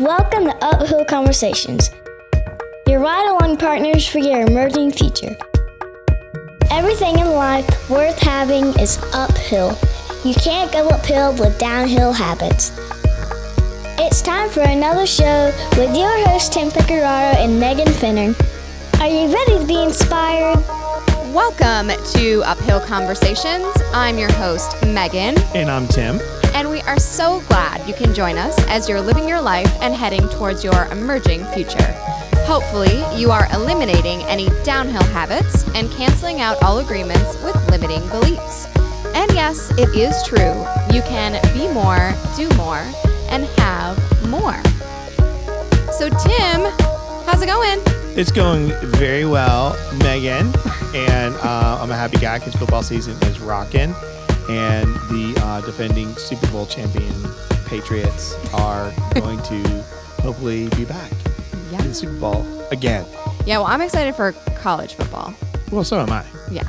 Welcome to Uphill Conversations, your ride along partners for your emerging future. Everything in life worth having is uphill. You can't go uphill with downhill habits. It's time for another show with your hosts Tim Picararo and Megan Finner. Are you ready to be inspired? Welcome to Uphill Conversations. I'm your host, Megan, And I'm Tim. And we are so glad you can join us as you're living your life and heading towards your emerging future. Hopefully, you are eliminating any downhill habits and canceling out all agreements with limiting beliefs. And yes, it is true. You can be more, do more, and have more. So, Tim, how's it going? It's going very well, Megan. And uh, I'm a happy guy because football season is rocking. And the uh, defending Super Bowl champion Patriots are going to hopefully be back Yeah. in the Super Bowl again. Yeah, well, I'm excited for college football. Well, so am I. Yeah.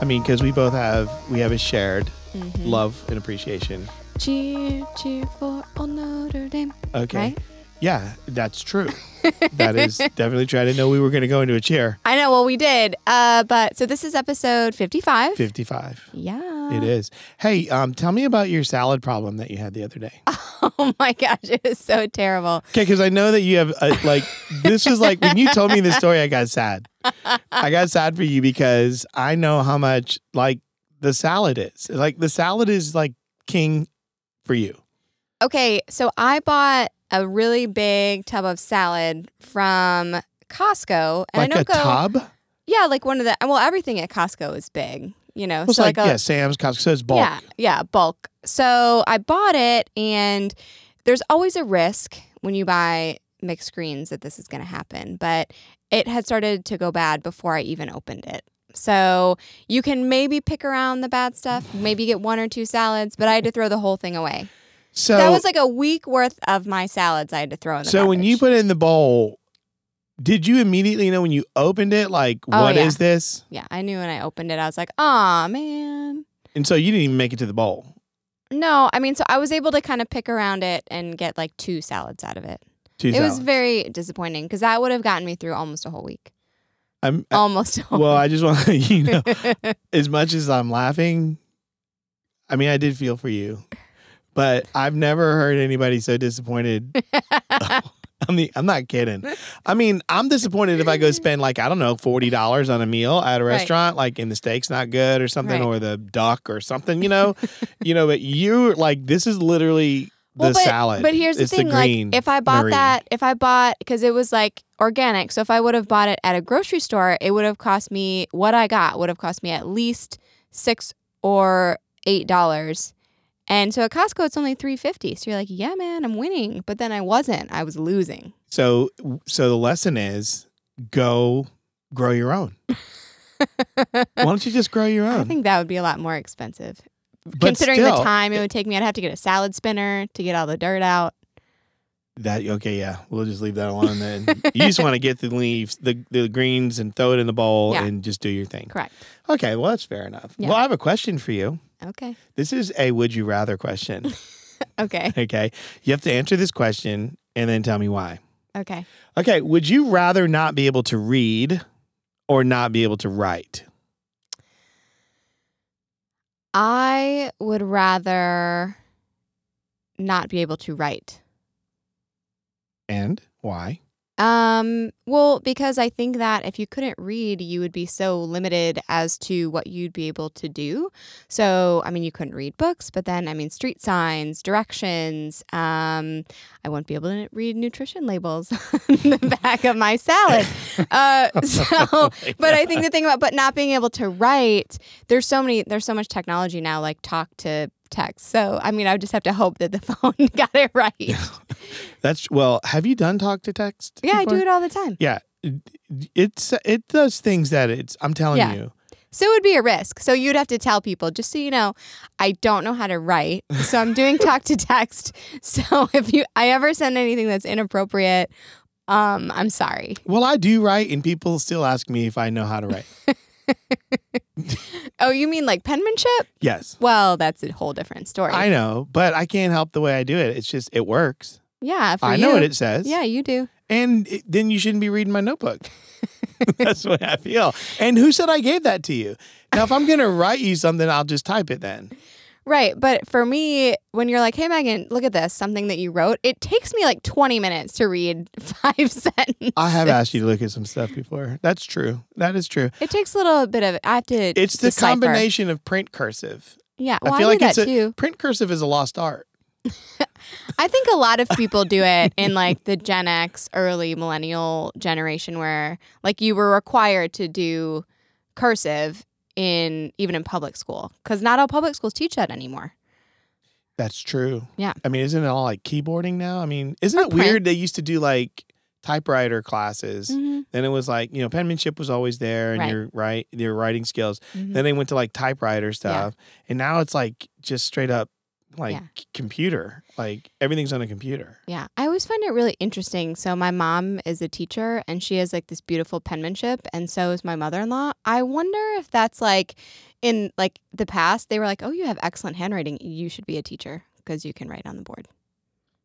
I mean, because we both have we have a shared Mhm. love and appreciation. Cheer, cheer for old Notre Dame. Okay. Right? Yeah, that's true. that is definitely true. I didn't know we were going to go into a chair. I know. Well, we did. Uh, but so this is episode 55. 55. Yeah. It is. Hey, um, tell me about your salad problem that you had the other day. Oh my gosh, it is so terrible. Okay, because I know that you have uh, like this is like when you told me this story, I got sad. I got sad for you because I know how much like the salad is. Like the salad is like king for you. Okay, so I bought a really big tub of salad from Costco, and like I a don't go. tub. Yeah, like one of the. Well, everything at Costco is big. You know, It's so like, a, yeah, Sam's Costco says bulk. Yeah, yeah, bulk. So I bought it, and there's always a risk when you buy mixed greens that this is going to happen. But it had started to go bad before I even opened it. So you can maybe pick around the bad stuff, maybe get one or two salads, but I had to throw the whole thing away. So that was like a week worth of my salads I had to throw in the so when you put it in the bowl, did you immediately know when you opened it like Oh, what is yeah. this? yeah, I knew when I opened it, I was like, "Oh man." And so you didn't even make it to the bowl. No, I mean, so I was able to kind of pick around it and get like two salads out of it. Two It was salads. very disappointing because that would have gotten me through almost a whole week. I'm, I- Almost a whole well. I just want to let you know, as much as I'm laughing, I mean, I did feel for you, but I've never heard anybody so disappointed. I mean, I'm not kidding. I mean, I'm disappointed if I go spend like I don't know forty dollars on a meal at a Right. restaurant, like and the steak's not good or something, Right. or the duck or something, you know, you know. But you like this is literally the Well, but, salad. But here's It's the thing: green like, if I bought that, if I bought because it was like organic, so if I would have bought it at a grocery store, it would have cost me what I got would have cost me at least six or eight dollars. And so at Costco, it's only three fifty. So you're like, yeah, man, I'm winning. But then I wasn't. I was losing. So, so the lesson is go grow your own. Why don't you just grow your own? I think that would be a lot more expensive. But Considering still, the time it would take me, I'd have to get a salad spinner to get all the dirt out. That okay, yeah. We'll just leave that alone then. you just want to get the leaves, the the greens, and throw it in the bowl Yeah. and just do your thing. Correct. Okay, well that's fair enough. Yeah. Well, I have a question for you. Okay. This is a would you rather question. Okay. okay, you have to answer this question and then tell me why. Okay. Okay, would you rather not be able to read or not be able to write? I would rather not be able to write. And why? Um, well, because I think that if you couldn't read, you would be so limited as to what you'd be able to do. So, I mean, you couldn't read books, but then, I mean, street signs, directions. Um, I wouldn't be able to read nutrition labels on the back of my salad. Uh, so, but I think the thing about but not being able to write, there's so many, there's so much technology now, like talk to text. So, I mean, I would just have to hope that the phone got it right. That's well. Have you done talk to text? Yeah, I do it all the time. Yeah, it's it does things that it's. I'm telling Yeah. you. So it would be a risk. So you'd have to tell people, just so you know, I don't know how to write. So I'm doing talk to text. So if you I ever send anything that's inappropriate, um, I'm sorry. Well, I do write, and people still ask me if I know how to write. Oh, you mean like penmanship? yes, Well, that's a whole different story. I know, but I can't help the way I do it. It's just it works. Yeah, for I you. know what it says. Yeah, you do. And it, then you shouldn't be reading my notebook. That's what I feel. And who said I gave that to you? Now, if I'm going to write you something, I'll just type it then. Right. But for me, when you're like, hey, Megan, look at this, something that you wrote, it takes me like 20 minutes to read five sentences. I have asked you to look at some stuff before. That's true. That is true. It takes a little bit of, I have to. It's the decipher. combination of print cursive. Yeah. I Well, I, feel do like it's a too. print cursive is a lost art. I think a lot of people do it in like the Gen X, early millennial generation where like you were required to do cursive in even in public school because not all public schools teach that anymore. That's true. Yeah. I mean, isn't it all like keyboarding now? I mean, isn't Or it print. weird they used to do like typewriter classes? Mhm. Then it was like, you know, penmanship was always there and Right. your right your writing skills. Mhm. Then they went to like typewriter stuff. And now it's like just straight up like Yeah. computer. Like everything's on a computer. Yeah, I always find it really interesting. So my mom is a teacher and she has like this beautiful penmanship and so is my mother-in-law. I wonder if that's like in like the past they were like, "Oh, you have excellent handwriting. You should be a teacher because you can write on the board."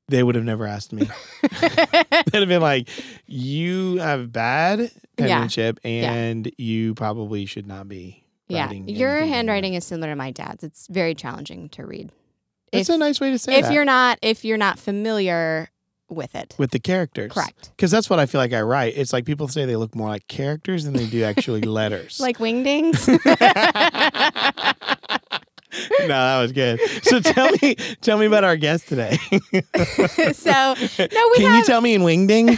They would have never asked me. They'd have been like, You have bad penmanship Yeah. and you probably should not be. yeah, your anything anymore." handwriting is similar to my dad's. It's very challenging to read. If, a nice way to say if that. you're not if you're not familiar with it. with the characters. Correct. Because that's what I feel like I write. It's like people say they look more like characters than they do actually letters. Like wingdings. no, that was good. So tell me, tell me about our guest today. so no, we Can have you tell me in wingding?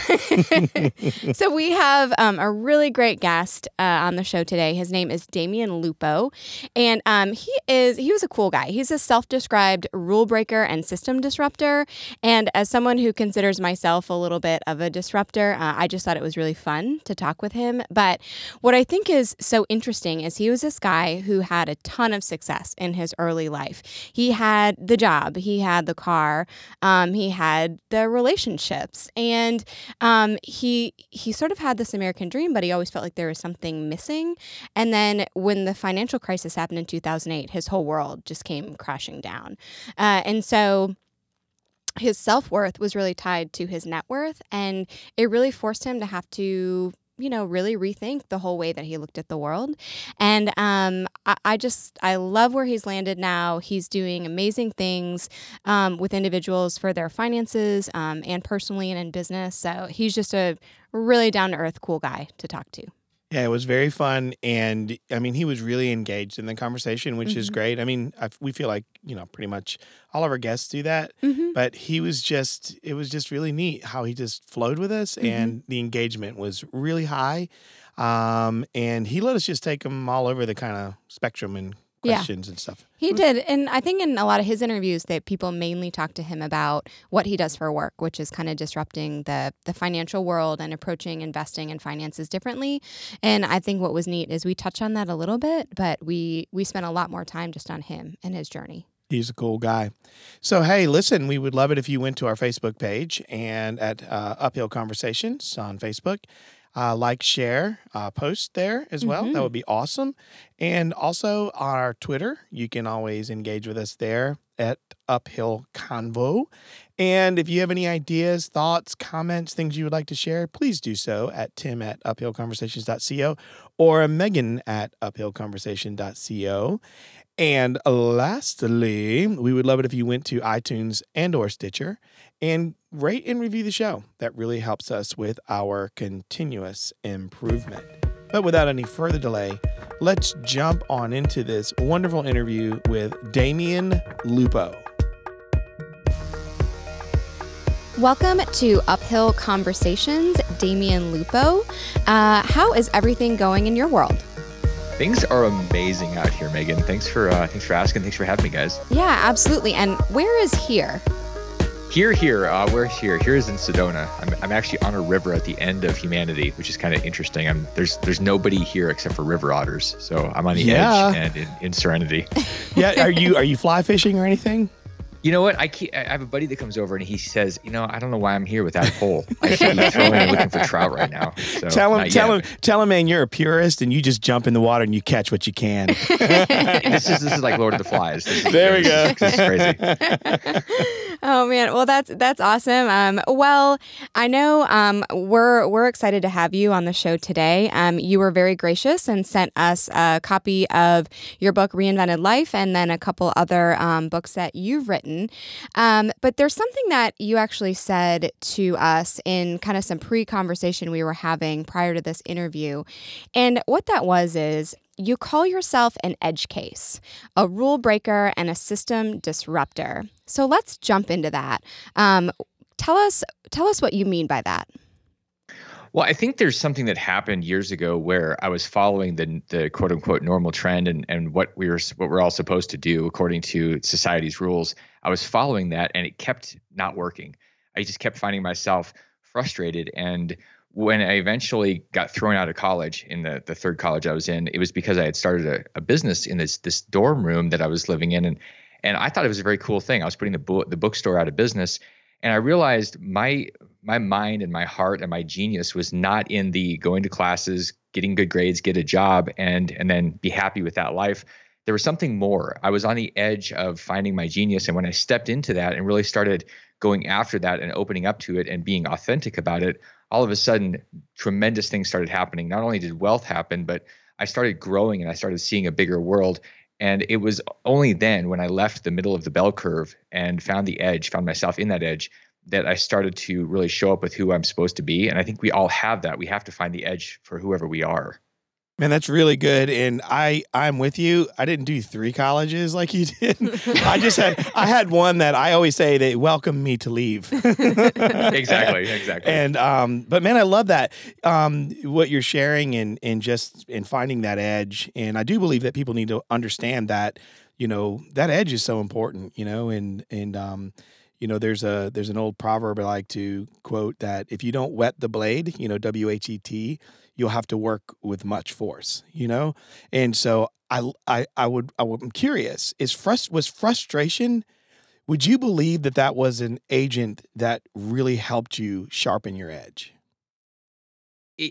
so we have um, a really great guest uh, on the show today. His name is Damien Lupo, and um, he is he was a cool guy. He's a self-described rule breaker and system disruptor. And as someone who considers myself a little bit of a disruptor, uh, I just thought it was really fun to talk with him. But what I think is so interesting is he was this guy who had a ton of success in his early life. He had the job, he had the car, um, he had the relationships, and um, he he sort of had this American dream, but he always felt like there was something missing. And then when the financial crisis happened in 2008, his whole world just came crashing down. Uh, and so his self worth was really tied to his net worth, and it really forced him to have to. You know, really rethink the whole way that he looked at the world. And um, I, I just, I love where he's landed now. He's doing amazing things um, with individuals for their finances um, and personally and in business. So he's just a really down to earth, cool guy to talk to. Yeah, it was very fun, and I mean, he was really engaged in the conversation, which is Mhm. great. I mean, I, we feel like you know, pretty much all of our guests do that. Mm-hmm. but he was just it was just really neat how he just flowed with us Mhm. and the engagement was really high um, and he let us just take him all over the kind of spectrum and Yeah. questions and stuff He did. And I think in a lot of his interviews that people mainly talk to him about what he does for work, which is kind of disrupting the the financial world and approaching investing and finances differently. And I think what was neat is we touch on that a little bit, but we we spent a lot more time just on him and his journey. He's a cool guy. So, hey, listen, we would love it if you went to our Facebook page and at uh, Uphill Conversations on Facebook. Uh, like, share, uh, post there as well. Mhm. That would be awesome. And also on our Twitter, you can always engage with us there at Uphill Convo. And if you have any ideas, thoughts, comments, things you would like to share, please do so at tim at uphillconversations.co or megan at uphillconversation.co. And lastly, we would love it if you went to iTunes and or Stitcher and rate and review the show. That really helps us with our continuous improvement. But without any further delay, let's jump on into this wonderful interview with Damien Lupo. Welcome to Uphill Conversations, Damien Lupo. Uh, how is everything going in your world? Things are amazing out here, Megan. Thanks for uh, thanks for asking. Thanks for having me, guys. Yeah, absolutely. And where is here? Here, here, uh, we're here. Here is in Sedona. I'm, I'm actually on a river at the end of humanity, which is kind of interesting. I'm there's there's nobody here except for river otters, so I'm on the Yeah. edge and in, in serenity. Yeah, are you are you fly fishing or anything? You know what? I keep, I have a buddy that comes over and he says, you know, I don't know why I'm here without a pole. I should be throwing looking for trout right now. So tell him, tell yet. him, tell him, man, you're a purist and you just jump in the water and you catch what you can. this is this is like Lord of the Flies. This is, there we go. This is crazy. Oh man, well that's that's awesome. Um, well, I know um, we're we're excited to have you on the show today. Um, you were very gracious and sent us a copy of your book Reinvented Life, and then a couple other um, books that you've written. Um, but there's something that you actually said to us in kind of some pre-conversation we were having prior to this interview, and what that was is you call yourself an edge case, a rule breaker, and a system disruptor. So let's jump into that. Um, tell us, tell us what you mean by that. Well, I think there's something that happened years ago where I was following the the quote unquote normal trend and and what we were what we're all supposed to do according to society's rules. I was following that and it kept not working. I just kept finding myself frustrated and when I eventually got thrown out of college in the, the third college I was in, it was because I had started a, a business in this this dorm room that I was living in, and and I thought it was a very cool thing. I was putting the book the bookstore out of business, and I realized my my mind and my heart and my genius was not in the going to classes, getting good grades, get a job, and and then be happy with that life. There was something more. I was on the edge of finding my genius, and when I stepped into that and really started going after that and opening up to it and being authentic about it, all of a sudden tremendous things started happening. Not only did wealth happen, but I started growing and I started seeing a bigger world. And it was only then when I left the middle of the bell curve and found the edge, found myself in that edge, that I started to really show up with who I'm supposed to be. And I think we all have that. We have to find the edge for whoever we are. Man, that's really good. And I I'm with you. I didn't do three colleges like you did. I just had I had one that I always say they welcomed me to leave. exactly, exactly. And um, but man, I love that. Um, what you're sharing and and just in finding that edge. And I do believe that people need to understand that, you know, that edge is so important, you know, and and um you know there's a there's an old proverb I like to quote that if you don't wet the blade, you know, W H E T, you'll have to work with much force, you know? And so I I I would I am curious, is frust was frustration would you believe that that was an agent that really helped you sharpen your edge?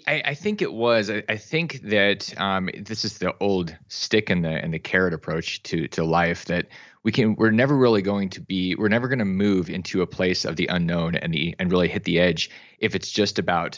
I, I think it was. I, I think that um, this is the old stick and the and the carrot approach to to life. That we can we're never really going to be we're never going to move into a place of the unknown and the and really hit the edge if it's just about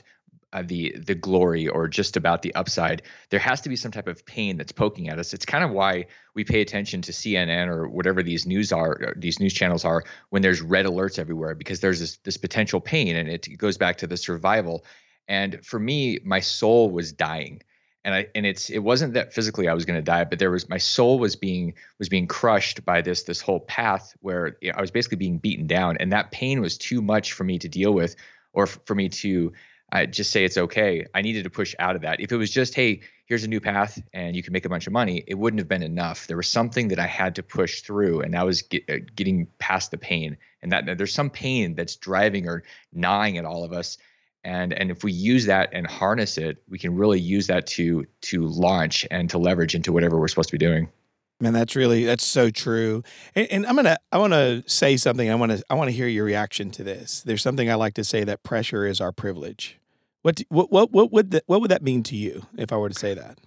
uh, the the glory or just about the upside there has to be some type of pain that's poking at us. It's kind of why we pay attention to cnn or whatever these news are these news channels are when there's red alerts everywhere because there's this this potential pain and it goes back to the survival. And for me my soul was dying. And I and it's it wasn't that physically I was going to die, but there was my soul was being was being crushed by this this whole path where I was basically being beaten down, and that pain was too much for me to deal with, or for me to I just say it's okay. I needed to push out of that. If it was just, hey, here's a new path and you can make a bunch of money, it wouldn't have been enough. There was something that I had to push through, and that was get, uh, getting past the pain. And that, that there's some pain that's driving or gnawing at all of us. And and if we use that and harness it, we can really use that to to launch and to leverage into whatever we're supposed to be doing. Man, that's really that's so true. And, and I'm gonna I want to say something. I want to I want to hear your reaction to this. There's something I like to say that pressure is our privilege. What what what what would that, what would that mean to you if I were to say that?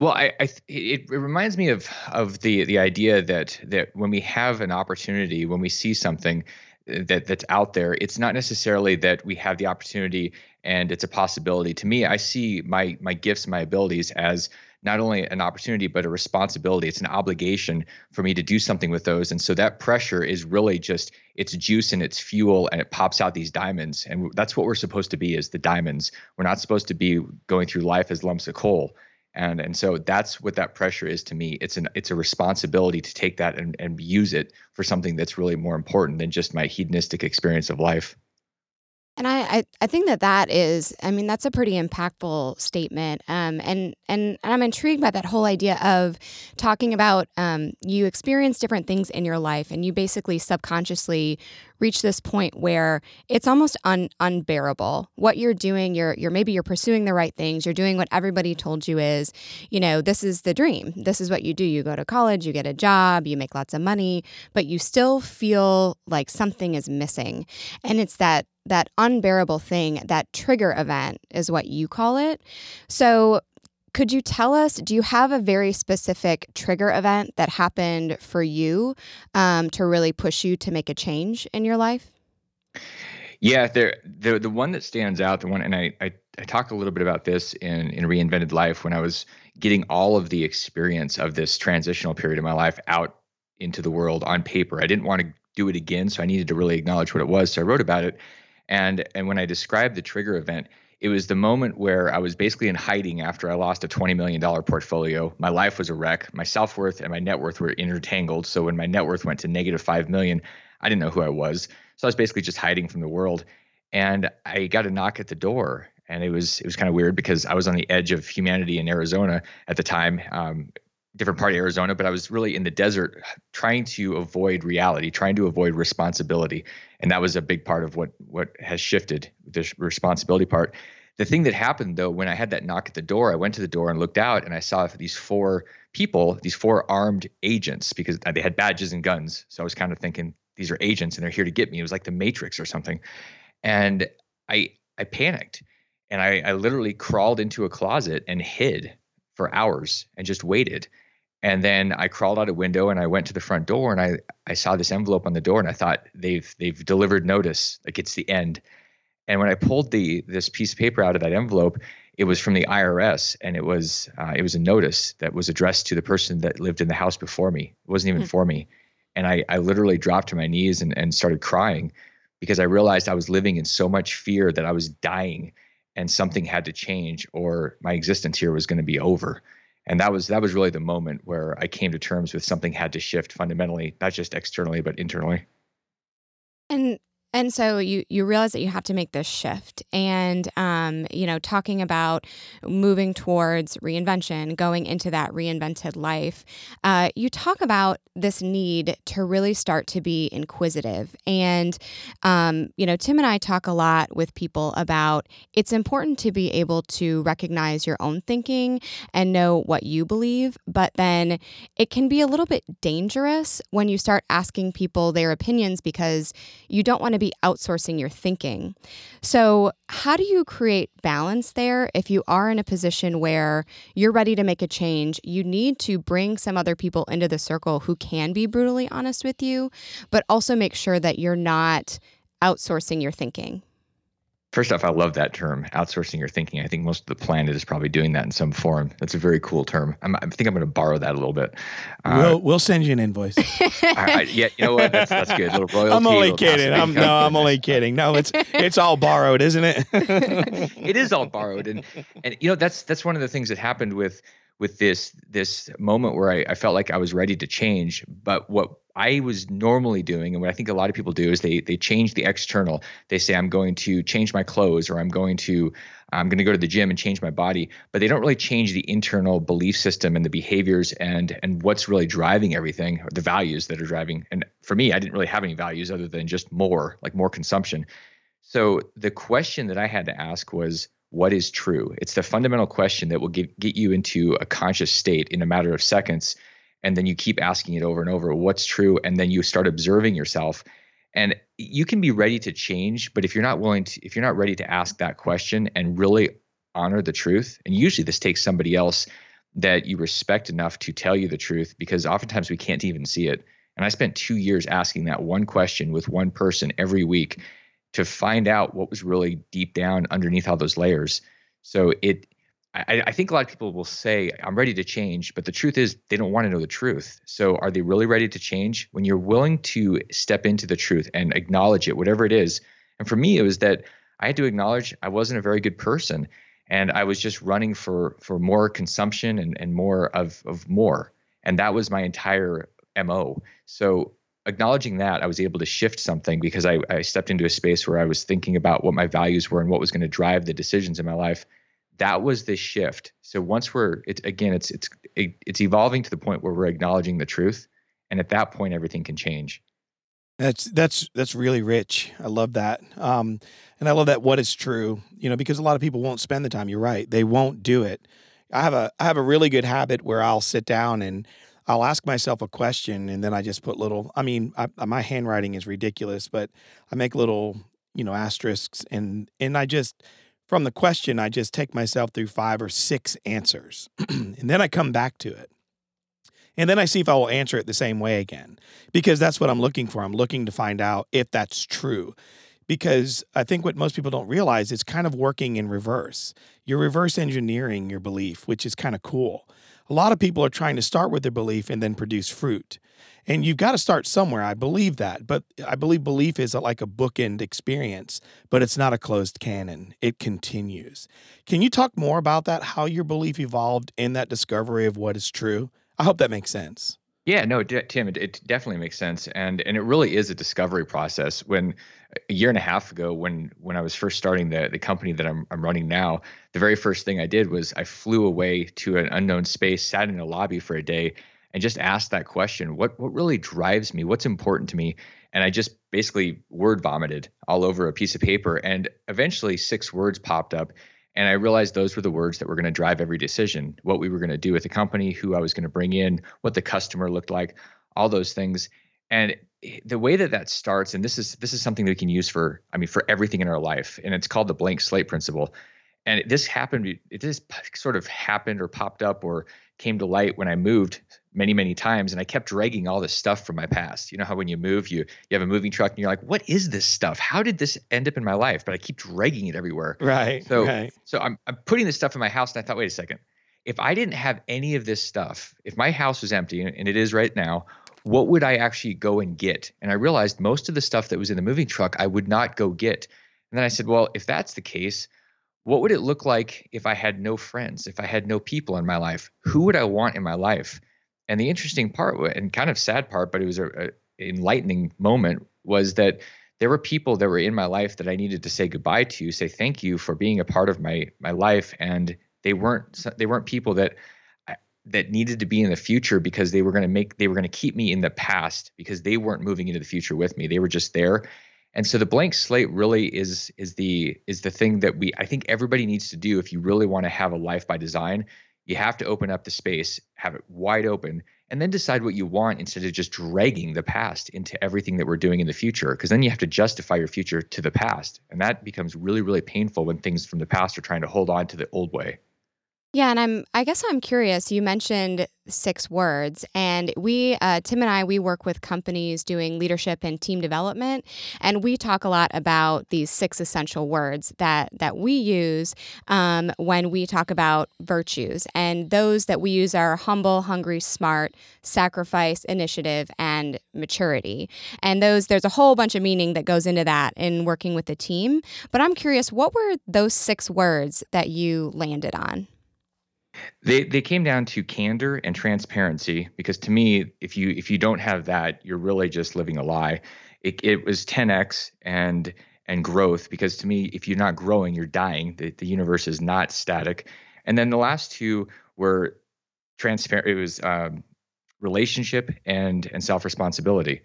Well, I, I it, it reminds me of of the the idea that that when we have an opportunity, when we see something uh, that that's out there, it's not necessarily that we have the opportunity and it's a possibility. To me, I see my my gifts, my abilities as not only an opportunity but a responsibility. It's an obligation for me to do something with those. And so that pressure is really just it's juice and it's fuel and it pops out these diamonds. And that's what we're supposed to be is the diamonds. We're not supposed to be going through life as lumps of coal. And and so that's what that pressure is to me. It's an it's a responsibility to take that and, and use it for something that's really more important than just my hedonistic experience of life and I, I, I, think that that is, I mean, that's a pretty impactful statement. Um, and, and, and I'm intrigued by that whole idea of talking about um, you experience different things in your life and you basically subconsciously reach this point where it's almost un, unbearable. What you're doing, you're, you're maybe you're pursuing the right things. You're doing what everybody told you is, you know, this is the dream. This is what you do. You go to college, you get a job, you make lots of money, but you still feel like something is missing. And it's that that unbearable thing, that trigger event is what you call it. So could you tell us? Do you have a very specific trigger event that happened for you um, to really push you to make a change in your life? Yeah, there the the one that stands out, the one, and I, I I a little bit about this in in Reinvented Life when I was getting all of the experience of this transitional period of my life out into the world on paper. I didn't want to do it again, so I needed to really acknowledge what it was. So I wrote about it, and and when I described the trigger event, it was the moment where I was basically in hiding after I lost a $20 million portfolio. My life was a wreck. My self worth and my net worth were intertangled. So when my net worth went to negative 5 million, I didn't know who I was. So I was basically just hiding from the world. And I got a knock at the door. And it was it was kind of weird because I was on the edge of humanity in Arizona at the time, um, different part of Arizona, but I was really in the desert trying to avoid reality, trying to avoid responsibility. And that was a big part of what what has shifted, this responsibility part. The thing that happened though, when I had that knock at the door, I went to the door and looked out and I saw these four people, these four armed agents, because they had badges and guns. So I was kind of thinking, these are agents and they're here to get me. It was like the Matrix or something. And I I panicked and I, I literally crawled into a closet and hid for hours and just waited. And then I crawled out a window and I went to the front door and I I saw this envelope on the door and I thought they've they've delivered notice like it's the end. And when I pulled the this piece of paper out of that envelope, it was from the IRS and it was uh, it was a notice that was addressed to the person that lived in the house before me. It wasn't even mm-hmm. for me. And I I literally dropped to my knees and and started crying because I realized I was living in so much fear that I was dying and something had to change or my existence here was going to be over. And that was that was really the moment where i came to terms with something had to shift fundamentally not just externally but internally. And and so you you realize that you have to make this shift, and um, you know, talking about moving towards reinvention, going into that reinvented life. Uh, you talk about this need to really start to be inquisitive, and um, you know, Tim and I talk a lot with people about it's important to be able to recognize your own thinking and know what you believe, but then it can be a little bit dangerous when you start asking people their opinions because you don't want to be outsourcing your thinking. So, how do you create balance there if you are in a position where you're ready to make a change? You need to bring some other people into the circle who can be brutally honest with you, but also make sure that you're not outsourcing your thinking. First off, I love that term, outsourcing your thinking. I think most of the planet is probably doing that in some form. That's a very cool term. I'm, i think I'm going to borrow that a little bit. Uh, we'll we'll send you an invoice. I, I, yeah, you know what? That's, that's good. A little royalty. I'm only kidding. I'm, no, I'm only kidding. No, it's it's all borrowed, isn't it? it is all borrowed, and and you know that's that's one of the things that happened with with this this moment where I, I felt like I was ready to change. But what I was normally doing, and what I think a lot of people do, is they they change the external. They say I'm going to change my clothes, or I'm going to I'm going to go to the gym and change my body, but they don't really change the internal belief system and the behaviors and and what's really driving everything, or the values that are driving. And for me, I didn't really have any values other than just more, like more consumption. So the question that I had to ask was, what is true? It's the fundamental question that will get, get you into a conscious state in a matter of seconds. And then you keep asking it over and over what's true? And then you start observing yourself. And you can be ready to change, but if you're not willing to, if you're not ready to ask that question and really honor the truth, and usually this takes somebody else that you respect enough to tell you the truth, because oftentimes we can't even see it. And I spent two years asking that one question with one person every week to find out what was really deep down underneath all those layers. So it, I, I, think a lot of people will say, I'm ready to change, but the truth is they don't want to know the truth. So are they really ready to change? When you're willing to step into the truth and acknowledge it, whatever it is. And for me, it was that I had to acknowledge I wasn't a very good person. And I was just running for for more consumption and, and more of of more. And that was my entire MO. So acknowledging that, I was able to shift something because I, I stepped into a space where I was thinking about what my values were and what was going to drive the decisions in my life. That was the shift. So once we're, it's again, it's it's it's evolving to the point where we're acknowledging the truth, and at that point, everything can change. That's that's that's really rich. I love that, um, and I love that. What is true, you know, because a lot of people won't spend the time. You're right; they won't do it. I have a I have a really good habit where I'll sit down and I'll ask myself a question and then I just put little, I mean, I, my handwriting is ridiculous, but I make little, you know, asterisks and, and I just from the question, I just take myself through five or six answers, and then I come back to it. And then I see if I will answer it the same way again, because that's what I'm looking for. I'm looking to find out if that's true. Because I think what most people don't realize is kind of working in reverse. You're reverse engineering your belief, which is kind of cool. A lot of people are trying to start with their belief and then produce fruit. And you've got to start somewhere. I believe that. But I believe belief is like a bookend experience, but it's not a closed canon. It continues. Can you talk more about that? How your belief evolved in that discovery of what is true? I hope that makes sense. Yeah, no, Tim, it, it, definitely makes sense, and and it really is a discovery process. When a year and a half ago, when when I was first starting the the company that I'm I'm running now, the very first thing I did was I flew away to an unknown space, sat in a lobby for a day, and just asked that question: what what really drives me? What's important to me? And I just basically word vomited all over a piece of paper, and eventually six words popped up, and I realized those were the words that were going to drive every decision what we were going to do with the company, who I was going to bring in, what the customer looked like, all those things. And the way that that starts, and this is this is something that we can use for, I mean, for everything in our life, and it's called the blank slate principle. And this happened, it just sort of happened or popped up or came to light when I moved many many times and i kept dragging all this stuff from my past. You know how when you move you you have a moving truck and you're like what is this stuff? How did this end up in my life? But i keep dragging it everywhere. Right so right. so i'm, I'm putting this stuff in my house and i thought wait a second. If i didn't have any of this stuff if my house was empty and it is right now what would i actually go and get? And i realized most of the stuff that was in the moving truck i would not go get. And then i said well if that's the case what would it look like if i had no friends if i had no people in my life? Who would i want in my life? And the interesting part and kind of sad part, but it was a, a enlightening moment was that there were people that were in my life that I needed to say goodbye to, say thank you for being a part of my my life, and they weren't they weren't people that that needed to be in the future because they were going to make they were going to keep me in the past because they weren't moving into the future with me. They were just there. And so the blank slate really is is the is the thing that we I think everybody needs to do if you really want to have a life by design you have to open up the space, have it wide open, and then decide what you want instead of just dragging the past into everything that we're doing in the future. Because then you have to justify your future to the past. And that becomes really, really painful when things from the past are trying to hold on to the old way. Yeah, and I'm I guess I'm curious. You mentioned six words, and we uh, Tim and I we work with companies doing leadership and team development, and we talk a lot about these six essential words that that we use um, when we talk about virtues, and those that we use are humble, hungry, smart, sacrifice, initiative, and maturity. And those there's a whole bunch of meaning that goes into that in working with the team. But I'm curious, what were those six words that you landed on? They they came down to candor and transparency because to me, if you if you don't have that, you're really just living a lie. It it was 10x and and growth because to me, if you're not growing, you're dying. The the universe is not static. And then the last two were transparent. It was um, relationship and and self responsibility,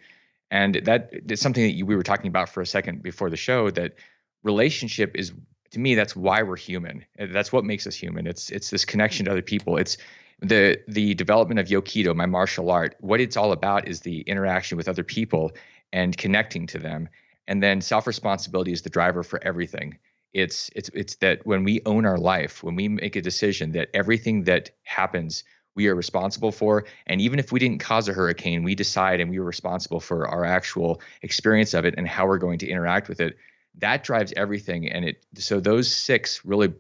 and that is something that you, we were talking about for a second before the show. That relationship is to me that's why we're human. Uh, that's what makes us human. It's it's this connection to other people. It's the the development of Aikido my martial art. What it's all about is the interaction with other people and connecting to them. And then self responsibility is the driver for everything. It's it's it's that when we own our life when we make a decision that everything that happens we are responsible for. And even if we didn't cause a hurricane we decide and we were responsible for our actual experience of it and how we're going to interact with it that drives everything and it so those six really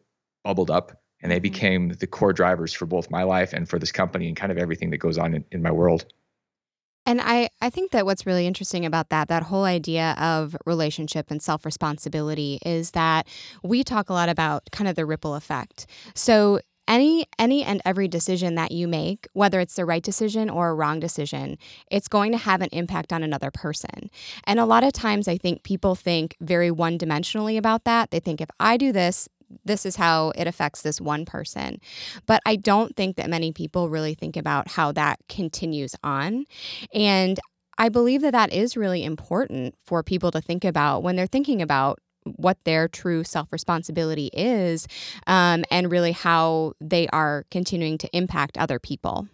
bubbled up and they mm-hmm. became the core drivers for both my life and for this company and kind of everything that goes on in, in my world and I, I think that what's really interesting about that, that whole idea of relationship and self responsibility, is that we talk a lot about kind of the ripple effect. So any any and every decision that you make whether it's the right decision or a wrong decision it's going to have an impact on another person. And a lot of times i think people think very one dimensionally about that. They think if i do this this is how it affects this one person. But i don't think that many people really think about how that continues on. And I believe that that is really important for people to think about when they're thinking about what their true self responsibility is um, and really how they are continuing to impact other people.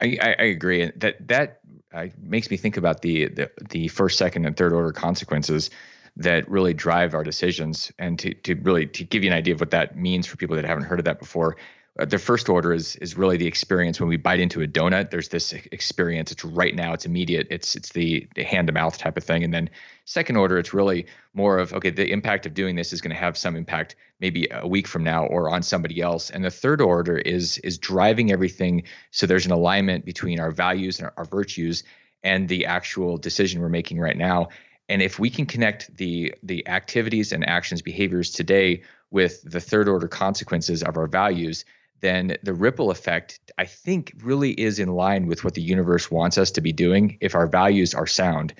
I, I agree. That that uh, makes me think about the, the the first, second, and third order consequences. that really drive our decisions. And to to really to give you an idea of what that means for people that haven't heard of that before, uh, the first order is is really the experience when we bite into a donut. There's this experience. It's right now. It's immediate. It's it's the, the hand to mouth type of thing. And then second order, it's really more of okay. The impact of doing this is going to have some impact maybe a week from now or on somebody else. And the third order is is driving everything so there's an alignment between our values and our, our virtues and the actual decision we're making right now. And if we can connect the the activities and actions, behaviors today with the third order consequences of our values, then the ripple effect, I think, really is in line with what the universe wants us to be doing if our values are sound.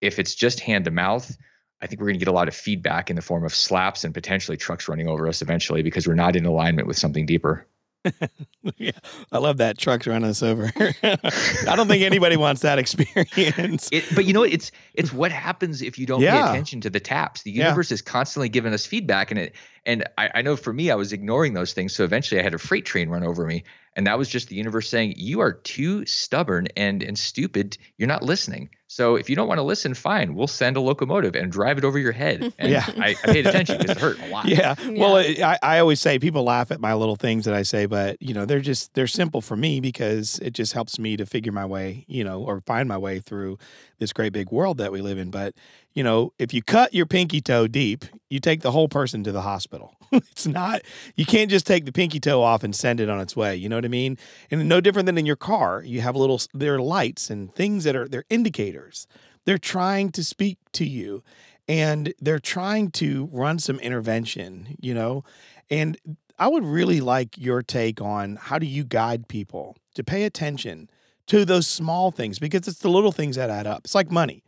If it's just hand to mouth, I think we're going to get a lot of feedback in the form of slaps and potentially trucks running over us eventually because we're not in alignment with something deeper. yeah, I love that trucks running us over. I don't think anybody wants that experience. It, but you know, it's it's what happens if you don't yeah. pay attention to the taps. The universe yeah. is constantly giving us feedback, and it and I, I know for me, I was ignoring those things. So eventually, I had a freight train run over me, and that was just the universe saying, "You are too stubborn and and stupid. You're not listening." So if you don't want to listen, fine. We'll send a locomotive and drive it over your head. And yeah, I, I paid attention because it hurt a lot. Yeah. yeah. Well, I, I always say people laugh at my little things that I say, but you know they're just they're simple for me because it just helps me to figure my way, you know, or find my way through this great big world that we live in. But you know, if you cut your pinky toe deep, you take the whole person to the hospital. it's not, you can't just take the pinky toe off and send it on its way. You know what I mean? And no different than in your car, you have little, there are lights and things that are, they're indicators. They're trying to speak to you and they're trying to run some intervention, you know? And I would really like your take on how do you guide people to pay attention to those small things because it's the little things that add up. It's like money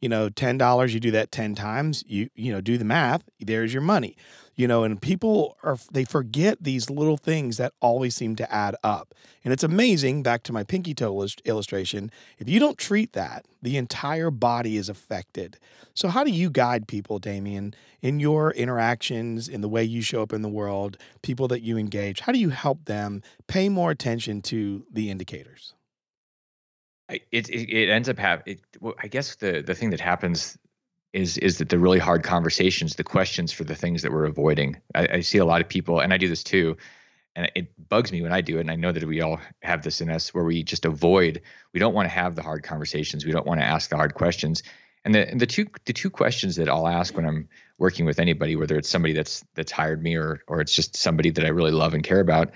you know, $10, you do that 10 times, you, you know, do the math, there's your money, you know, and people are, they forget these little things that always seem to add up. And it's amazing, back to my pinky toe illustration, if you don't treat that, the entire body is affected. So, how do you guide people, Damien, in your interactions, in the way you show up in the world, people that you engage? How do you help them pay more attention to the indicators? It, it, it ends up having well, i guess the the thing that happens is is that the really hard conversations the questions for the things that we're avoiding. I, I, see a lot of people and i do this too and it bugs me when i do it and i know that we all have this in us where we just avoid we don't want to have the hard conversations we don't want to ask the hard questions and the and the two the two questions that i'll ask when i'm working with anybody whether it's somebody that's that's hired me or or it's just somebody that i really love and care about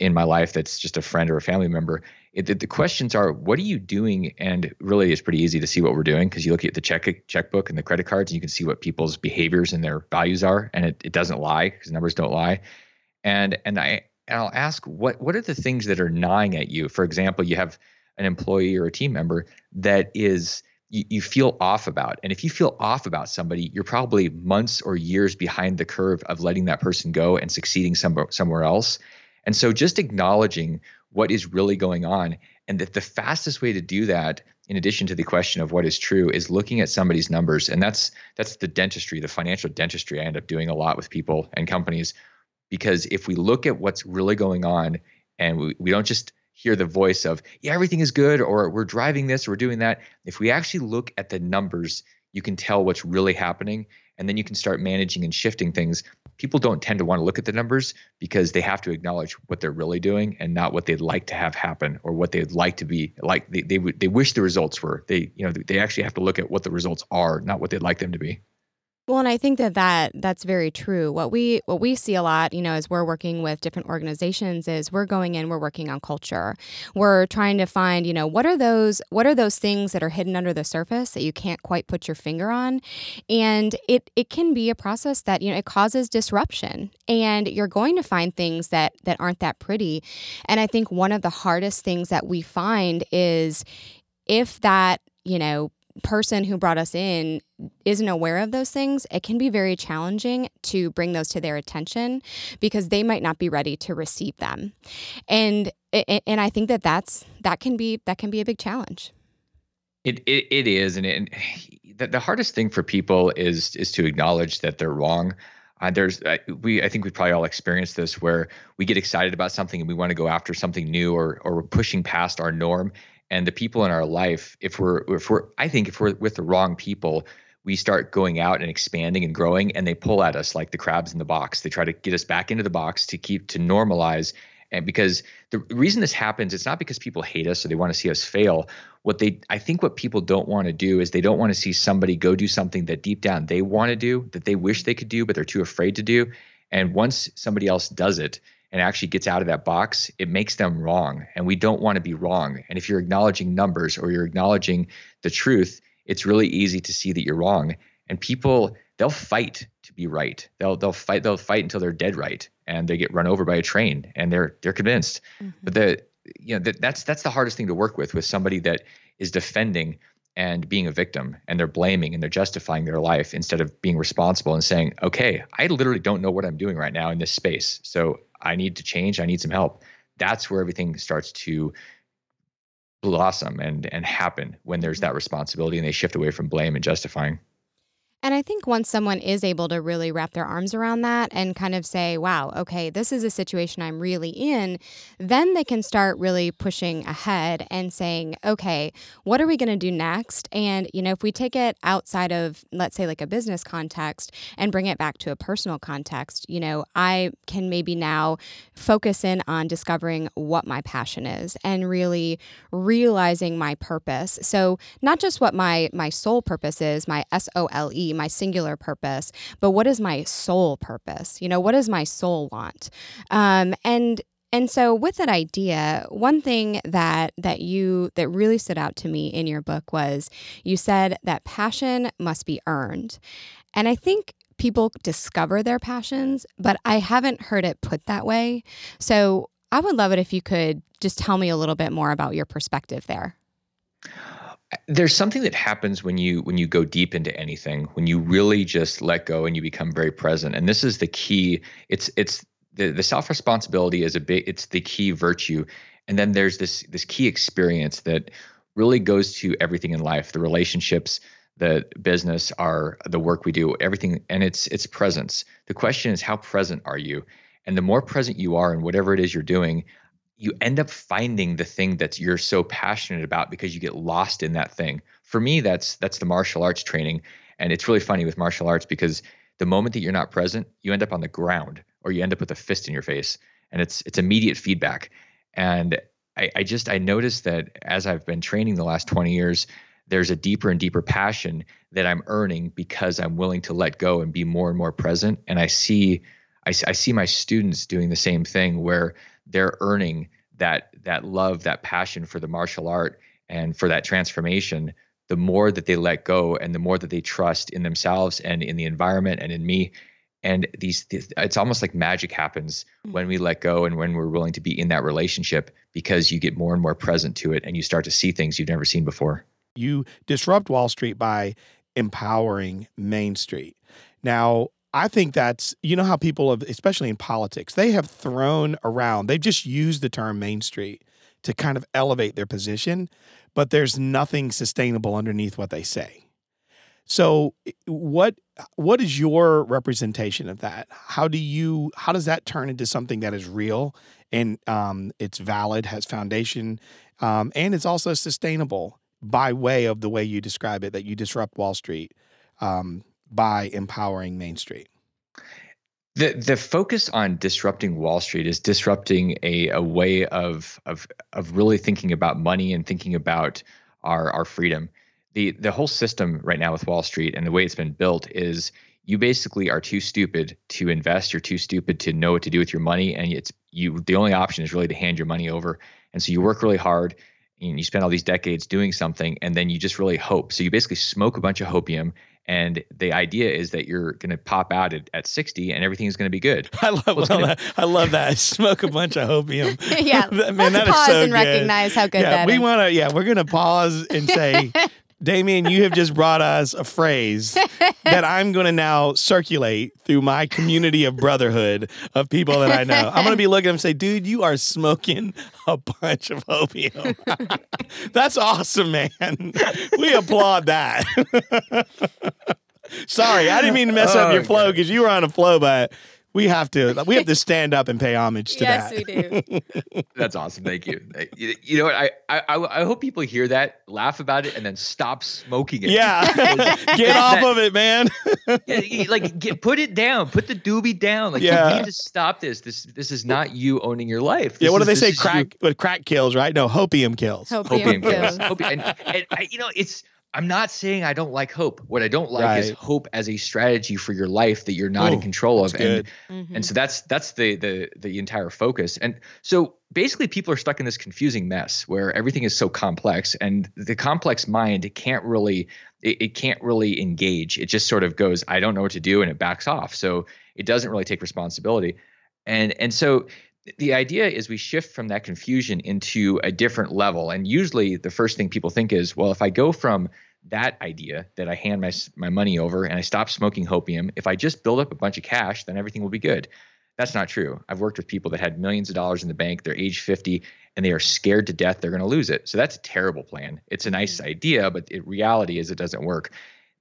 in my life that's just a friend or a family member it, the questions are what are you doing? And really it's pretty easy to see what we're doing because you look at the check checkbook and the credit cards and you can see what people's behaviors and their values are and it, it doesn't lie because numbers don't lie. And and i and i'll ask what what are the things that are gnawing at you? For example you have an employee or a team member that is you, you feel off about and if you feel off about somebody you're probably months or years behind the curve of letting that person go and succeeding somewhere somewhere else and so just acknowledging what is really going on. And that the fastest way to do that, in addition to the question of what is true, is looking at somebody's numbers. And that's that's the dentistry, the financial dentistry I end up doing a lot with people and companies. Because if we look at what's really going on and we, we don't just hear the voice of, yeah, everything is good, or we're driving this, or we're doing that. If we actually look at the numbers, you can tell what's really happening and then you can start managing and shifting things people don't tend to want to look at the numbers because they have to acknowledge what they're really doing and not what they'd like to have happen or what they'd like to be like they they, they wish the results were they you know they actually have to look at what the results are not what they'd like them to be well, and I think that, that that's very true. What we what we see a lot, you know, as we're working with different organizations is we're going in, we're working on culture. We're trying to find, you know, what are those what are those things that are hidden under the surface that you can't quite put your finger on? And it it can be a process that, you know, it causes disruption. And you're going to find things that that aren't that pretty. And I think one of the hardest things that we find is if that, you know, person who brought us in isn't aware of those things, it can be very challenging to bring those to their attention because they might not be ready to receive them. And and I think that that's that can be that can be a big challenge. It it, it is, and it, the, the hardest thing for people is is to acknowledge that they're wrong. Uh, there's uh, we I think we probably all experienced this where we get excited about something and we want to go after something new or or we're pushing past our norm and the people in our life if we're if we're i think if we're with the wrong people we start going out and expanding and growing and they pull at us like the crabs in the box. They try to get us back into the box to keep to normalize and because the reason this happens it's not because people hate us or they want to see us fail. What they i think what people don't want to do is they don't want to see somebody go do something that deep down they want to do that they wish they could do but they're too afraid to do. And once somebody else does it and actually gets out of that box, it makes them wrong. And we don't want to be wrong. And if you're acknowledging numbers or you're acknowledging the truth, it's really easy to see that you're wrong. And people, they'll fight to be right. They'll they'll fight they'll fight until they're dead right, and they get run over by a train, and they're they're convinced. Mm-hmm. But the you know that, that's that's the hardest thing to work with with somebody that is defending and being a victim and they're blaming and they're justifying their life instead of being responsible and saying okay i literally don't know what i'm doing right now in this space so i need to change i need some help that's where everything starts to blossom and and happen when there's mm-hmm. that responsibility and they shift away from blame and justifying and I think once someone is able to really wrap their arms around that and kind of say, wow, okay, this is a situation I'm really in, then they can start really pushing ahead and saying, okay, what are we going to do next? And, you know, if we take it outside of, let's say, like a business context and bring it back to a personal context, you know, I can maybe now focus in on discovering what my passion is and really realizing my purpose. So, not just what my my sole purpose is, my S O L E my singular purpose, but what is my soul purpose? You know, what does my soul want? Um, and and so with that idea, one thing that that you that really stood out to me in your book was you said that passion must be earned. And I think people discover their passions, but I haven't heard it put that way. So I would love it if you could just tell me a little bit more about your perspective there there's something that happens when you when you go deep into anything when you really just let go and you become very present. And this is the key. It's it's the, the self responsibility is a big it's the key virtue. And then there's this this key experience that really goes to everything in life. The relationships the business our the work we do everything. And it's it's presence. The question is how present are you? And the more present you are in whatever it is you're doing you end up finding the thing that you're so passionate about because you get lost in that thing. For me, that's that's the martial arts training, and it's really funny with martial arts because the moment that you're not present, you end up on the ground or you end up with a fist in your face, and it's it's immediate feedback. And I, I just I noticed that as I've been training the last 20 years, there's a deeper and deeper passion that I'm earning because I'm willing to let go and be more and more present. And I see I, I see my students doing the same thing where they're earning that that love, that passion for the martial art and for that transformation, the more that they let go and the more that they trust in themselves and in the environment and in me. And these, these it's almost like magic happens mm-hmm. when we let go and when we're willing to be in that relationship because you get more and more present to it and you start to see things you've never seen before. You disrupt Wall Street by empowering Main Street. Now, I think that's, you know, how people have, especially in politics, they have thrown around, they've just used the term Main Street to kind of elevate their position, but there's nothing sustainable underneath what they say. So what what is your representation of that? How do you how does that turn into something that is real and um, it's valid, has foundation, um, and it's also sustainable by way of the way you describe it that you disrupt Wall Street um, by empowering Main Street? The the focus on disrupting Wall Street is disrupting a, a way of of of really thinking about money and thinking about our our freedom. The the whole system right now with Wall Street and the way it's been built is you basically are too stupid to invest, you're too stupid to know what to do with your money and it's you the only option is really to hand your money over. And so you work really hard and you spend all these decades doing something and then you just really hope. So you basically smoke a bunch of hopium and the idea is that you're going to pop out at, at 60 and everything is going to be good. I love, well, gonna, that. I love that. Smoke a bunch of hopium. yeah. Man, let's pause so and good. recognize how good yeah, that we want to, yeah, we're going to pause and say, Damien, you have just brought us a phrase that I'm going to now circulate through my community of brotherhood of people that I know. I'm going to be looking at them and say, dude, you are smoking a bunch of hopium. That's awesome, man. We applaud that. Sorry, I didn't mean to mess oh, up your oh, flow because you were on a flow, but We have to we have to stand up and pay homage to Yes, that. we do. That's awesome. Thank you. You, you know what? I, I I hope people hear that, laugh about it, and then stop smoking it. yeah. Get That- off of it, man. Yeah, like get put it down, put the doobie down. Like Yeah. you need to stop this. This this is not you owning your life. yeah, This what do they say? is you- Crack what crack kills, right? No, hopium kills. Hopium Hopium kills. kills. Hopi- and, and I, you know, it's. I'm not saying I don't like hope. What I don't like is hope as a strategy for your life that you're not in control of. And good. Mhm. and so that's that's the the the entire focus and so basically people are stuck in this confusing mess where everything is so complex and the complex mind can't really it, it can't really engage it just sort of goes i don't know what to do and it backs off so it doesn't really take responsibility and and so the idea is we shift from that confusion into a different level and usually the first thing people think is well if i go from that idea that i hand my my money over and i stop smoking hopium if i just build up a bunch of cash then everything will be good that's not true. I've worked with people that had millions of dollars in the bank, they're age 50, and they are scared to death they're going to lose it. So that's a terrible plan. It's a nice mm. idea, but it, reality is it doesn't work.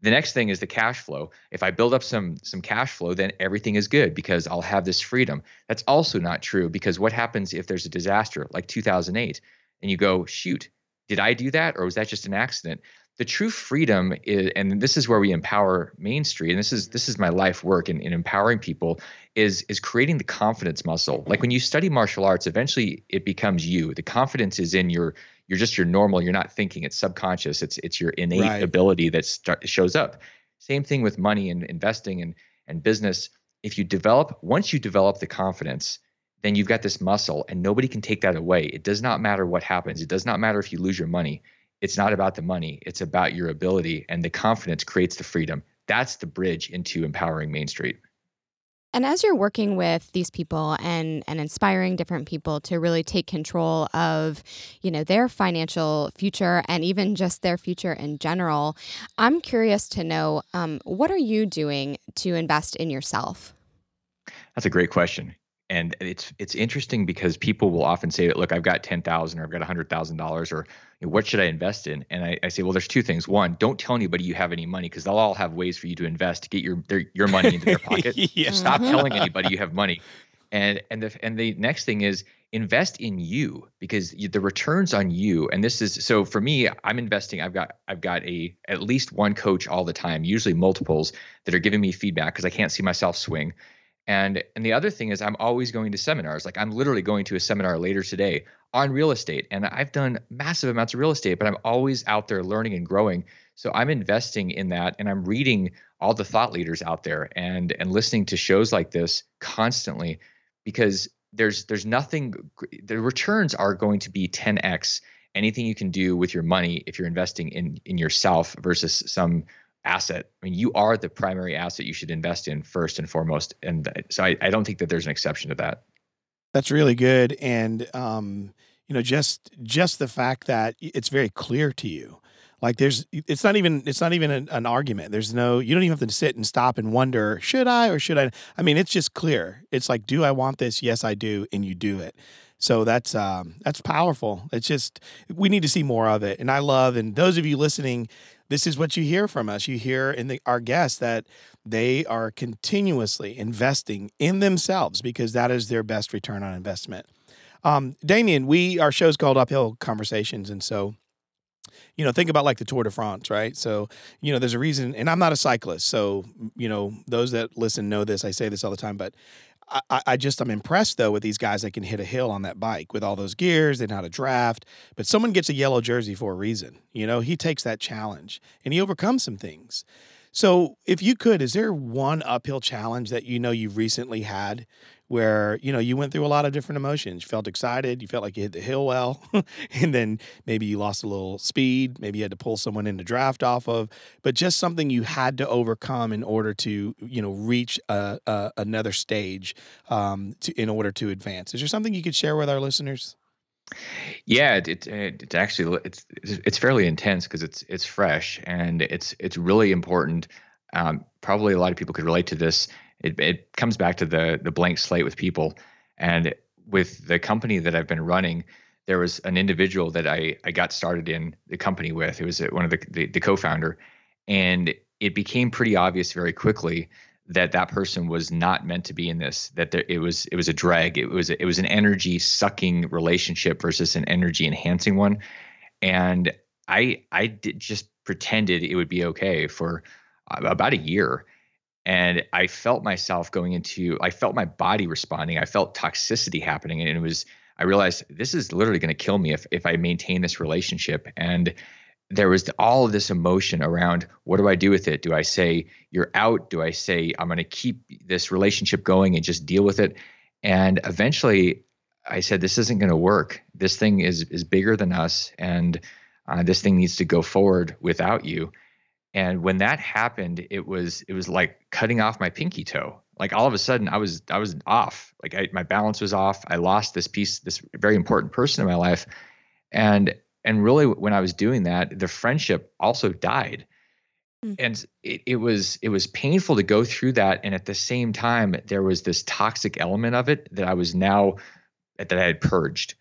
The next thing is the cash flow. If I build up some some cash flow, then everything is good because I'll have this freedom. That's also not true because what happens if there's a disaster like 2008 and you go, "Shoot, did I do that or was that just an accident?" The true freedom is and this is where we empower Main Street and this is this is my life work in, in empowering people is is creating the confidence muscle. Like when you study martial arts, eventually it becomes you. The confidence is in your you're just your normal. You're not thinking. It's subconscious. It's it's your innate Right. ability that start, shows up. Same thing with money and investing and and business. If you develop once you develop the confidence, then you've got this muscle, and nobody can take that away. It does not matter what happens. It does not matter if you lose your money. It's not about the money. It's about your ability, and the confidence creates the freedom. That's the bridge into empowering Main Street. And as you're working with these people and and inspiring different people to really take control of, you know, their financial future and even just their future in general, I'm curious to know um, what are you doing to invest in yourself? That's a great question. And it's it's interesting because people will often say that, look, I've got ten thousand or I've got hundred thousand dollars, or you know, what should I invest in? And I, I say, well, there's two things. One, don't tell anybody you have any money because they'll all have ways for you to invest to get your their, your money into their pocket. yeah. Stop Mhm. telling anybody you have money. And and the and the next thing is invest in you because you, the returns on you. And this is so for me, I'm investing. I've got I've got a at least one coach all the time, usually multiples that are giving me feedback because I can't see myself swing. And and the other thing is I'm always going to seminars. Like I'm literally going to a seminar later today on real estate. And I've done massive amounts of real estate, but I'm always out there learning and growing. So I'm investing in that and I'm reading all the thought leaders out there and and listening to shows like this constantly because there's there's nothing the returns are going to be 10x anything you can do with your money if you're investing in in yourself versus some asset. I mean, you are the primary asset you should invest in first and foremost. And so I, I don't think that there's an exception to that. That's really good, and um, you know, just just the fact that it's very clear to you. Like there's, it's not even, it's not even an, an argument. There's no, you don't even have to sit and stop and wonder, should I or should I? I mean, it's just clear. It's like, do I want this? Yes, I do, and you do it. So that's um, that's powerful. It's just we need to see more of it, and I love. And those of you listening, this is what you hear from us. You hear in the, our guests that they are continuously investing in themselves because that is their best return on investment. Um, Damien, we our show's called Uphill Conversations, and so you know think about like the Tour de France, right? So you know there's a reason, and I'm not a cyclist, so you know those that listen know this. I say this all the time, but I- I, just I'm impressed though with these guys that can hit a hill on that bike with all those gears. They know how to draft, but someone gets a yellow jersey for a reason. You know, he takes that challenge and he overcomes some things. So, if you could, is there one uphill challenge that you know you've recently had where, you know, you went through a lot of different emotions? You felt excited, you felt like you hit the hill well, and then maybe you lost a little speed, maybe you had to pull someone in to draft off of, but just something you had to overcome in order to, you know, reach a, a, another stage um, to, in order to advance. Is there something you could share with our listeners? Yeah, it, it it's actually it's it's fairly intense because it's it's fresh and it's it's really important. Um, probably a lot of people could relate to this. It it comes back to the the blank slate with people, and with the company that I've been running, there was an individual that I I got started in the company with. It was uh, one of the the, the co-founder, and it became pretty obvious very quickly that that person was not meant to be in this that there, it was it was a drag. It was it was an energy sucking relationship versus an energy enhancing one. And i i did just pretended it would be okay for uh, about a year and i felt myself going into i felt my body responding i felt toxicity happening and it was i realized this is literally going to kill me if if i maintain this relationship and there was all of this emotion around what do I do with it? Do I say you're out? Do I say I'm going to keep this relationship going and just deal with it? And eventually, I said this isn't going to work. This thing is is bigger than us, and uh, this thing needs to go forward without you. And when that happened, it was it was like cutting off my pinky toe. Like all of a sudden, I was I was off. Like I, my balance was off. I lost this piece, this very important person in my life, and and really when i was doing that the friendship also died mm. and it, it was it was painful to go through that and at the same time there was this toxic element of it that i was now that i had purged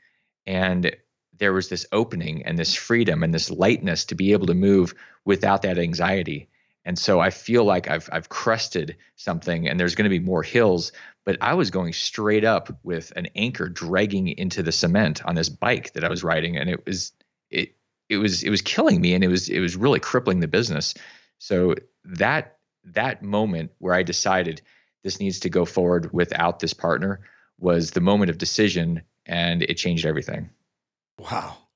and there was this opening and this freedom and this lightness to be able to move without that anxiety and so i feel like i've i've crested something and there's going to be more hills but I was going straight up with an anchor dragging into the cement on this bike that I was riding, and it was it it was it was killing me and it was it was really crippling the business. So that that moment where I decided this needs to go forward without this partner was the moment of decision and it changed everything. Wow.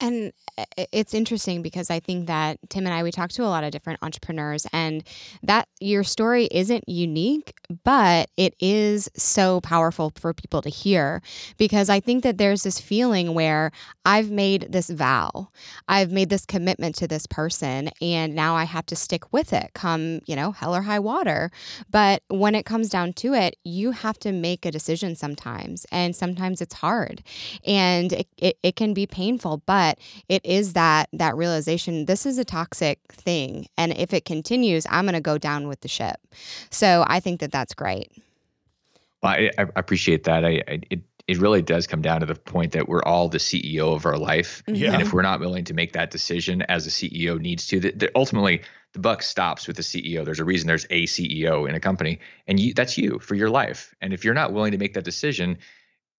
And uh, it's interesting because I think that Tim and I, we talk to a lot of different entrepreneurs, and that your story isn't unique, but it is so powerful for people to hear because I think that there's this feeling where I've made this vow, I've made this commitment to this person, and now I have to stick with it come, you know, hell or high water. But when it comes down to it, you have to make a decision sometimes, and sometimes it's hard and it, it, it can be painful, but but it is that that realization this is a toxic thing and if it continues i'm going to go down with the ship so i think that that's great well, I, I appreciate that I, I it it really does come down to the point that we're all the CEO of our life. Mm-hmm. Yeah. And if we're not willing to make that decision as a CEO needs to, that, that ultimately the buck stops with the CEO. There's a reason there's a CEO in a company, and you, that's you for your life. And if you're not willing to make that decision,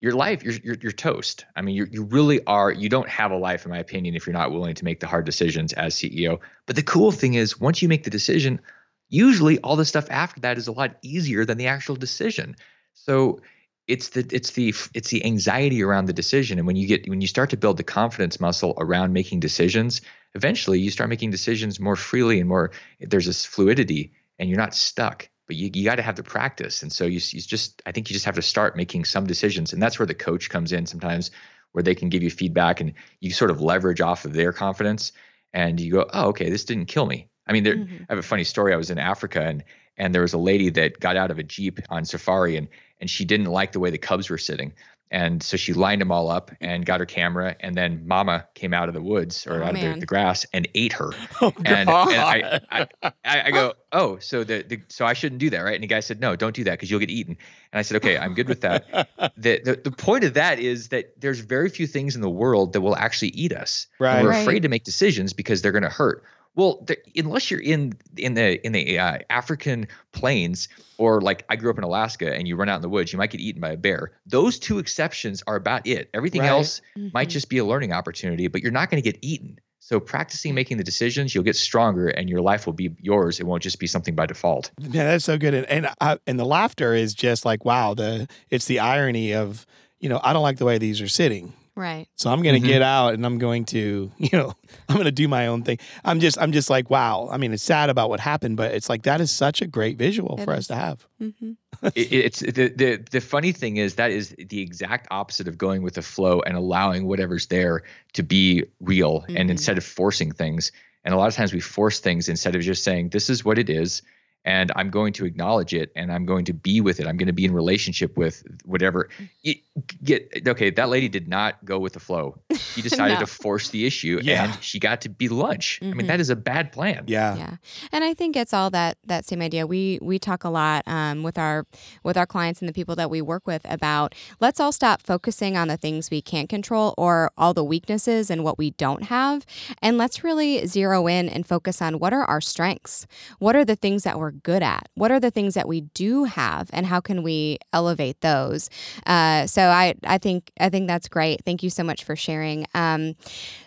your life, you're, you're, you're toast. I mean, you you really are. You don't have a life, in my opinion, if you're not willing to make the hard decisions as CEO. But the cool thing is, once you make the decision, usually all the stuff after that is a lot easier than the actual decision. So it's the it's the it's the anxiety around the decision and when you get when you start to build the confidence muscle around making decisions eventually you start making decisions more freely and more there's this fluidity and you're not stuck but you, you got to have the practice. And so you, you just i think you just have to start making some decisions. And that's where the coach comes in sometimes where they can give you feedback and you sort of leverage off of their confidence and you go oh okay this didn't kill me. I mean there, mm-hmm. i have a funny story. I was in africa and and there was a lady that got out of a jeep on safari and and she didn't like the way the cubs were sitting and so she lined them all up and got her camera. And then Mama came out of the woods or oh, out man. of the, the, grass and ate her. Oh, and, and I, I, I, I, go, oh, so the, the so I shouldn't do that, right? And the guy said, no, don't do that because you'll get eaten. And I said, okay, I'm good with that. the, the the point of that is that there's very few things in the world that will actually eat us. Right. we're right. afraid to make decisions because they're going to hurt. Well, the, unless you're in in the in the uh, African plains or like I grew up in Alaska and you run out in the woods, you might get eaten by a bear. Those two exceptions are about it. Everything right. else mm-hmm. might just be a learning opportunity, but you're not going to get eaten. So practicing making the decisions, you'll get stronger, and your life will be yours. It won't just be something by default. Yeah, that's so good. And and, I, and the laughter is just like wow. The it's the irony of you know I don't like the way these are sitting. Right. So I'm going to mm-hmm. get out and I'm going to, you know, I'm going to do my own thing. I'm just, I'm just like, wow. I mean, it's sad about what happened, but it's like that is such a great visual it for is. us to have. Mm-hmm. it, it's the, the the funny thing is that is the exact opposite of going with the flow and allowing whatever's there to be real, mm-hmm. and instead of forcing things. And a lot of times we force things instead of just saying, "This is what it is." and I'm going to acknowledge it and I'm going to be with it. I'm going to be in relationship with whatever. It, get okay. That lady did not go with the flow. She decided no. to force the issue, yeah. and she got to be lunch. Mm-hmm. I mean, that mm-hmm. a bad plan. Yeah, yeah. And I think it's all that that same idea. We we talk a lot um, with our with our clients and the people that we work with about let's all stop focusing on the things we can't control or all the weaknesses and what we don't have, and let's really zero in and focus on what are our strengths. What are the things that we're good at? What are the things that we do have, and how can we elevate those? Uh, so I I think I think that's great. Thank you so much for sharing. Um,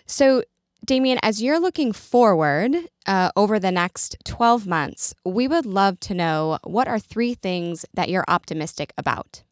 so Damien, as you're looking forward uh, over the next 12 months, we would love to know what are three things that you're optimistic about?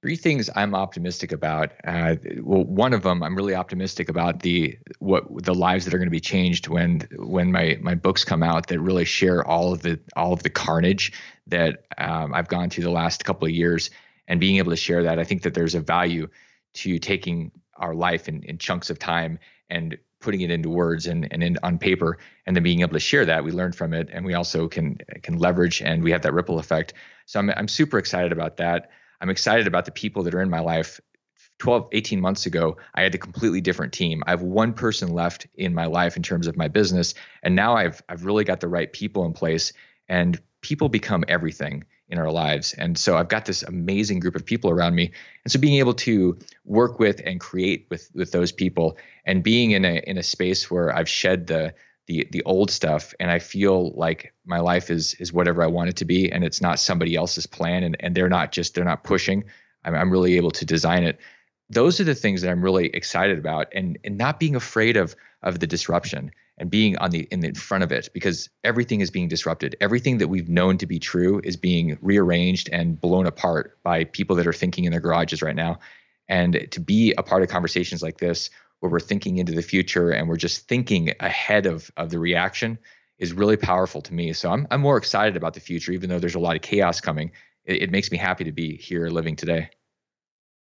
Three things I'm optimistic about. Uh, well, one of them I'm really optimistic about the what the lives that are going to be changed when when my my books come out that really share all of the all of the carnage that um, I've gone through the last couple of years and being able to share that. I think that there's a value to taking our life in, in chunks of time and putting it into words and, and in, on paper and then being able to share that we learn from it and we also can can leverage and we have that ripple effect. So i'm, I'm super excited about that. I'm excited about the people that are in my life. 12 18 months ago i had a completely different team. I have one person left in my life in terms of my business and now i've i've really got the right people in place and people become everything in our lives. And so I've got this amazing group of people around me. And so being able to work with and create with with those people and being in a in a space where I've shed the the the old stuff and I feel like my life is is whatever I want it to be and it's not somebody else's plan and and they're not just they're not pushing. I'm I'm really able to design it. Those are the things that I'm really excited about and and not being afraid of of the disruption and being on the in the front of it because everything is being disrupted. Everything that we've known to be true is being rearranged and blown apart by people that are thinking in their garages right now. And to be a part of conversations like this where we're thinking into the future and we're just thinking ahead of of the reaction is really powerful to me. So I'm I'm more excited about the future even though there's a lot of chaos coming. It, it makes me happy to be here living today.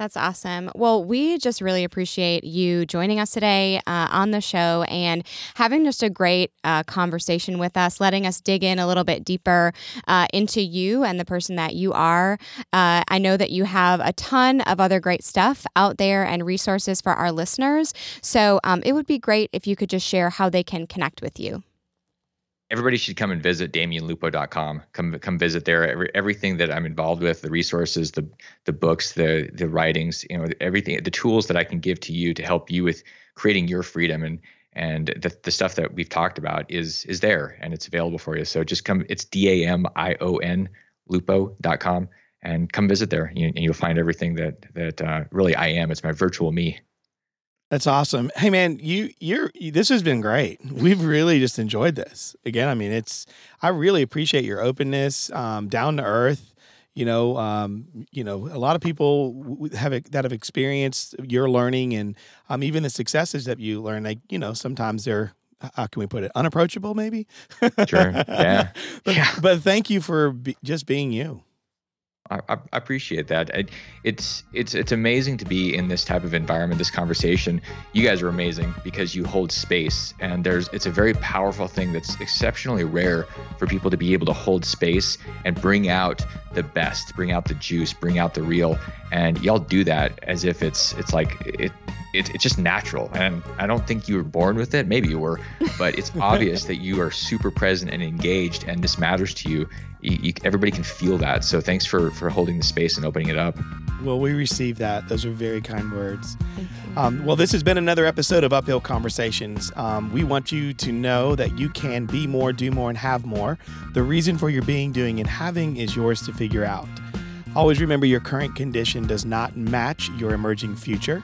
That's awesome. Well, we just really appreciate you joining us today uh, on the show and having just a great uh, conversation with us, letting us dig in a little bit deeper uh, into you and the person that you are. Uh, I know that you have a ton of other great stuff out there and resources for our listeners. So um, it would be great if you could just share how they can connect with you everybody should come and visit damienlupo.com. Come come visit there. Every, everything that I'm involved with, the resources, the the books, the the writings, you know, everything, the tools that I can give to you to help you with creating your freedom and and the, the stuff that we've talked about is is there and it's available for you. So just come. It's d a m i o n lupo.com and come visit there, and you'll find everything that that uh, really I am. It's my virtual me. That's awesome. Hey man, you you're this has been great. We've really just enjoyed this. Again, I mean, it's I really appreciate your openness, um, down to earth. You know, um, you know, a lot of people have that have experienced your learning and um, even the successes that you learn. Like, you know, sometimes they're how can we put it unapproachable, maybe. Sure. Yeah. but, yeah. but thank you for be, just being you. I, I, appreciate that. it's it's it's amazing to be in this type of environment, this conversation. You guys are amazing because you hold space, and there's it's a very powerful thing that's exceptionally rare for people to be able to hold space and bring out the best, bring out the juice, bring out the real, and y'all do that as if it's it's like it, it it's just natural. And I don't think you were born with it. Maybe you were, but it's obvious that you are super present and engaged, and this matters to you. You, you. Everybody can feel that. So thanks for for holding the space and opening it up. Well, we received that. Those are very kind words. Um, well, this has been another episode of Uphill Conversations. Um, we want you to know that you can be more, do more, and have more. The reason for your being, doing, and having is yours to figure out. Always remember your current condition does not match your emerging future.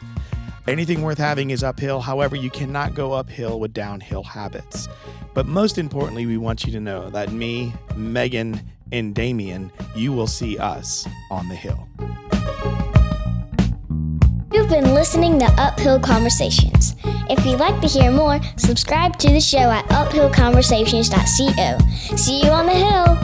Anything worth having is uphill. However, you cannot go uphill with downhill habits. But most importantly, we want you to know that me, Megan, and Damien, you will see us on the hill. You've been listening to Uphill Conversations. If you'd like to hear more, subscribe to the show at uphillconversations.co. See you on the hill.